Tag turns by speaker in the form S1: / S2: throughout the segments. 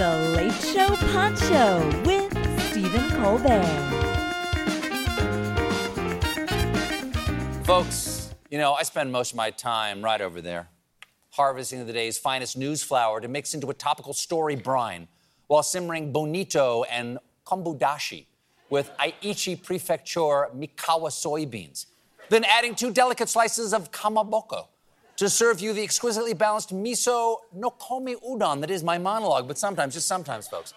S1: The Late Show Pod Show with Stephen Colbert.
S2: Folks, you know, I spend most of my time right over there, harvesting the day's finest news flour to mix into a topical story brine while simmering bonito and kombudashi with Aichi Prefecture Mikawa soybeans. Then adding two delicate slices of kamaboko to serve you the exquisitely balanced miso nikomi udon that is my monologue, but sometimes, just sometimes, folks.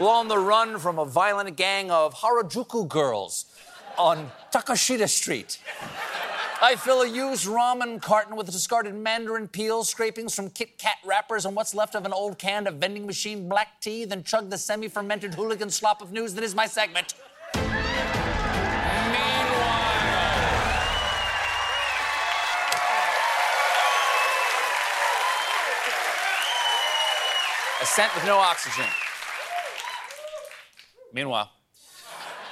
S2: We're on the run from a violent gang of Harajuku girls on Takeshita Street. I fill a used ramen carton with discarded mandarin peels, scrapings from Kit Kat wrappers, and what's left of an old can of vending machine black tea, then chug the semi fermented hooligan slop of news that is my segment. A scent with no oxygen. Meanwhile,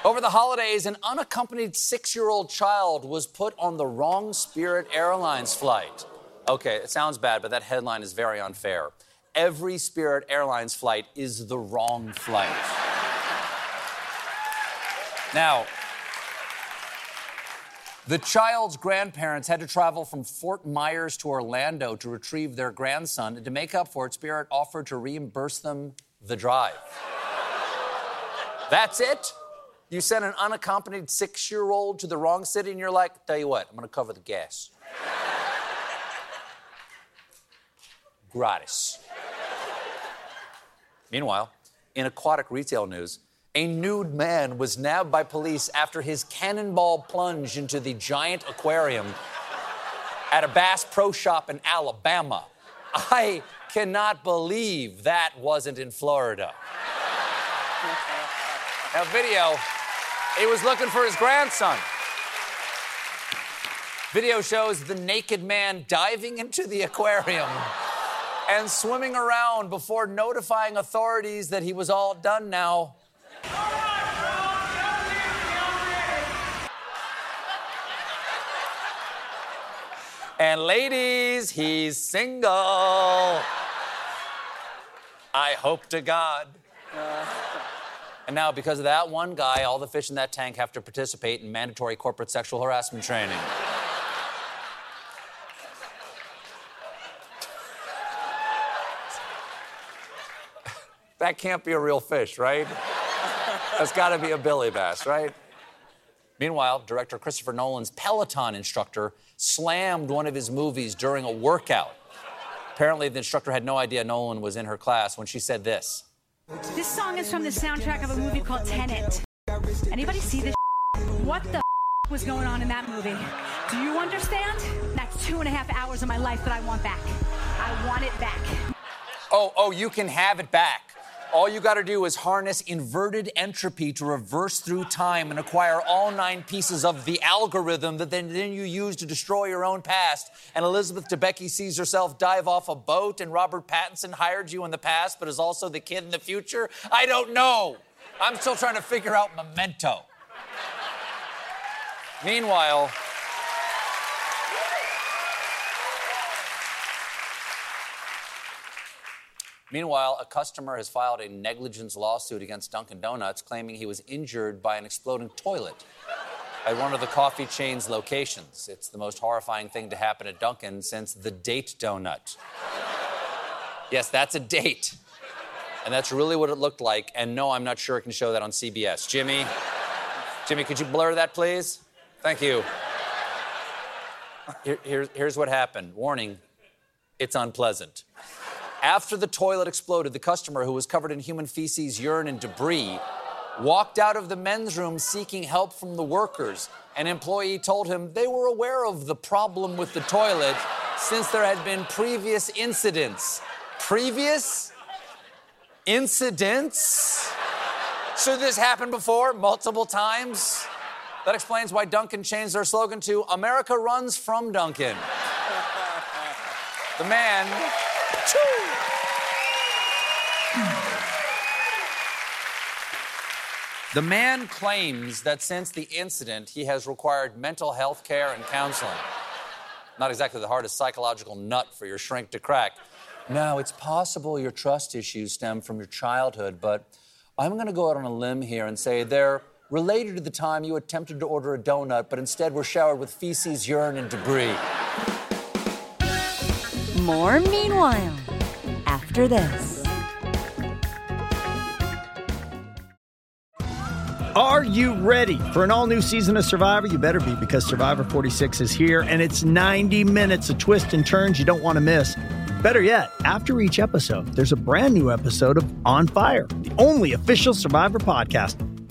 S2: over the holidays, an unaccompanied six year old child was put on the wrong Spirit Airlines flight. Okay, it sounds bad, but that headline is very unfair. Every Spirit Airlines flight is the wrong flight. Now, the child's grandparents had to travel from Fort Myers to Orlando to retrieve their grandson, and to make up for it, Spirit offered to reimburse them the drive. That's it? You send an unaccompanied six year old to the wrong city, and you're like, tell you what, I'm gonna cover the gas. Gratis. Meanwhile, in aquatic retail news, a nude man was nabbed by police after his cannonball plunge into the giant aquarium at a Bass Pro Shop in Alabama. I cannot believe that wasn't in Florida. Now, video, he was looking for his grandson. Video shows the naked man diving into the aquarium and swimming around before notifying authorities that he was all done now. And ladies, he's single. I hope to God. And now, because of that one guy, all the fish in that tank have to participate in mandatory corporate sexual harassment training. that can't be a real fish, right? That's got to be a billy bass, right? Meanwhile, director Christopher Nolan's Peloton instructor slammed one of his movies during a workout. Apparently, the instructor had no idea Nolan was in her class when she said this.
S3: This song is from the soundtrack of a movie called Tenet. Anybody see this? What the was going on in that movie? Do you understand? That's two and a half hours of my life that I want back. I want it back.
S2: Oh, oh, you can have it back. All you got to do is harness inverted entropy to reverse through time and acquire all nine pieces of the algorithm that then, then you use to destroy your own past. And Elizabeth Debicki sees herself dive off a boat, and Robert Pattinson hired you in the past, but is also the kid in the future. I don't know. I'm still trying to figure out Memento. Meanwhile, Meanwhile, a customer has filed a negligence lawsuit against Dunkin' Donuts claiming he was injured by an exploding toilet at one of the coffee chain's locations. It's the most horrifying thing to happen at Dunkin' since the date donut. Yes, that's a date. And that's really what it looked like. And no, I'm not sure I can show that on CBS. Jimmy, Jimmy, could you blur that, please? Thank you. Here, here, here's what happened. Warning, it's unpleasant. After the toilet exploded, the customer, who was covered in human feces, urine, and debris, walked out of the men's room seeking help from the workers. An employee told him they were aware of the problem with the toilet since there had been previous incidents. Previous incidents? So this happened before, multiple times? That explains why Dunkin' changed their slogan to America runs from Dunkin'. the man. The man claims that since the incident, he has required mental health care and counseling. Not exactly the hardest psychological nut for your shrink to crack. Now, it's possible your trust issues stem from your childhood, but I'm going to go out on a limb here and say they're related to the time you attempted to order a donut, but instead were showered with feces, urine, and debris.
S1: More meanwhile after this.
S4: Are you ready for an all new season of Survivor? You better be because Survivor 46 is here and it's 90 minutes of twists and turns you don't want to miss. Better yet, after each episode, there's a brand new episode of On Fire, the only official Survivor podcast.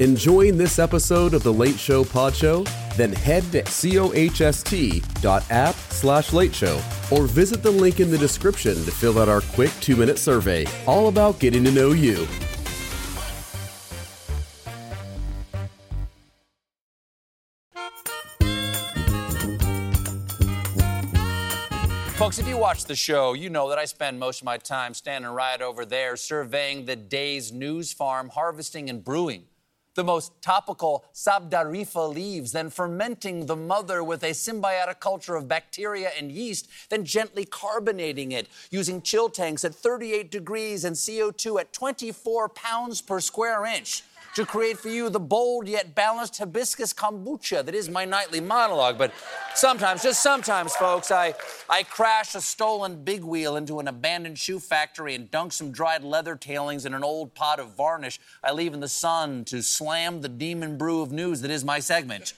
S5: Enjoying this episode of the Late Show Pod Show? Then head to cohst.app slash late show or visit the link in the description to fill out our quick two minute survey, all about getting to know you.
S2: Folks, if you watch the show, you know that I spend most of my time standing right over there surveying the day's news farm, harvesting and brewing the most topical sabdariffa leaves, then fermenting the mother with a symbiotic culture of bacteria and yeast, then gently carbonating it using chill tanks at 38 degrees and CO2 at 24 pounds per square inch to create for you the bold yet balanced hibiscus kombucha that is my nightly monologue. But sometimes, just sometimes, folks, I, I crash a stolen big wheel into an abandoned shoe factory and dunk some dried leather tailings in an old pot of varnish I leave in the sun to slam the demon brew of news that is my segment.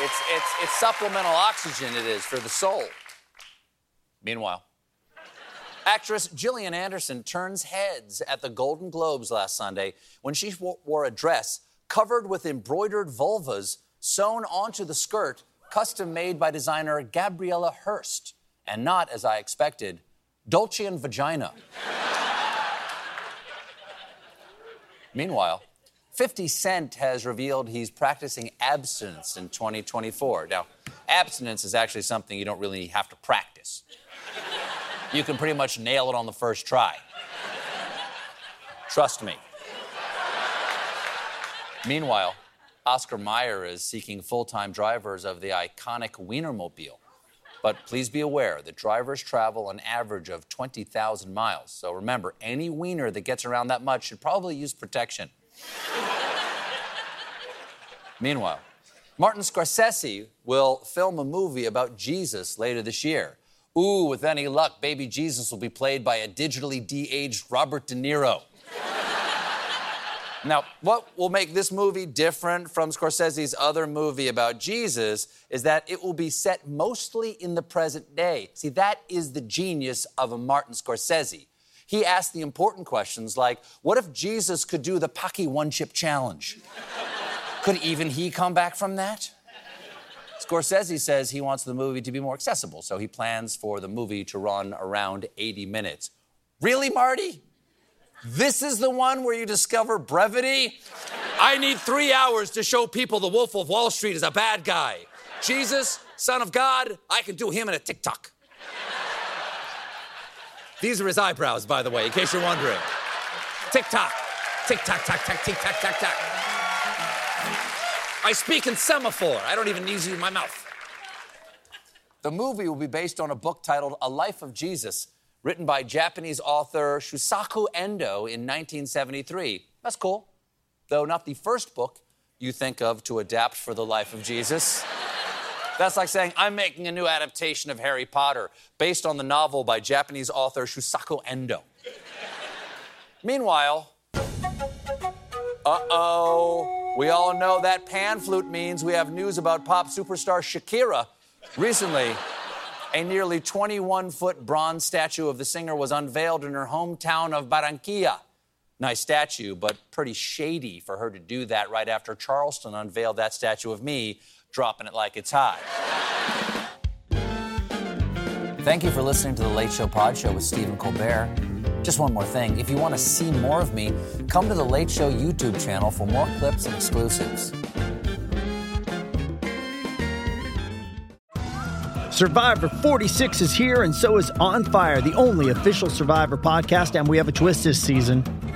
S2: It's, it's, it's supplemental oxygen, it is, for the soul. Meanwhile, actress Gillian Anderson turns heads at the Golden Globes last Sunday when she wore a dress covered with embroidered vulvas sewn onto the skirt, custom made by designer Gabriela Hearst, and not, as I expected, Dolce and Vagina. Meanwhile, 50 Cent has revealed he's practicing abstinence in 2024. Now, abstinence is actually something you don't really have to practice. You can pretty much nail it on the first try. Trust me. Meanwhile, Oscar Mayer is seeking full time drivers of the iconic Wienermobile. But please be aware that drivers travel an average of 20,000 miles. So remember, any wiener that gets around that much should probably use protection. Meanwhile, Martin Scorsese will film a movie about Jesus later this year. Ooh, with any luck, baby Jesus will be played by a digitally de aged Robert De Niro. now, what will make this movie different from Scorsese's other movie about Jesus is that it will be set mostly in the present day. See, that is the genius of a Martin Scorsese. He asked the important questions like, what if Jesus could do the Paqui one chip challenge? Could even he come back from that? Scorsese says he wants the movie to be more accessible, so he plans for the movie to run around 80 minutes. Really, Marty? This is the one where you discover brevity? I need three hours to show people the Wolf of Wall Street is a bad guy. Jesus, Son of God, I can do him in a TikTok. These are his eyebrows, by the way, in case you're wondering. Tick tock, tick tock, tock, tock, tick tock, tock, tock. I speak in semaphore. I don't even use my mouth. The movie will be based on a book titled A Life of Jesus, written by Japanese author Shusaku Endo in 1973. That's cool. Though not the first book you think of to adapt for the life of Jesus. That's like saying, I'm making a new adaptation of Harry Potter based on the novel by Japanese author Shusaku Endo. Meanwhile, uh oh, we all know that pan flute means we have news about pop superstar Shakira. Recently, a nearly 21 foot bronze statue of the singer was unveiled in her hometown of Barranquilla. Nice statue, but pretty shady for her to do that right after Charleston unveiled that statue of me, dropping it like it's hot. Thank you for listening to the Late Show Pod Show with Stephen Colbert. Just one more thing. If you want to see more of me, come to the Late Show YouTube channel for more clips and exclusives.
S4: Survivor 46 is here, and so is On Fire, the only official Survivor podcast. And we have a twist this season.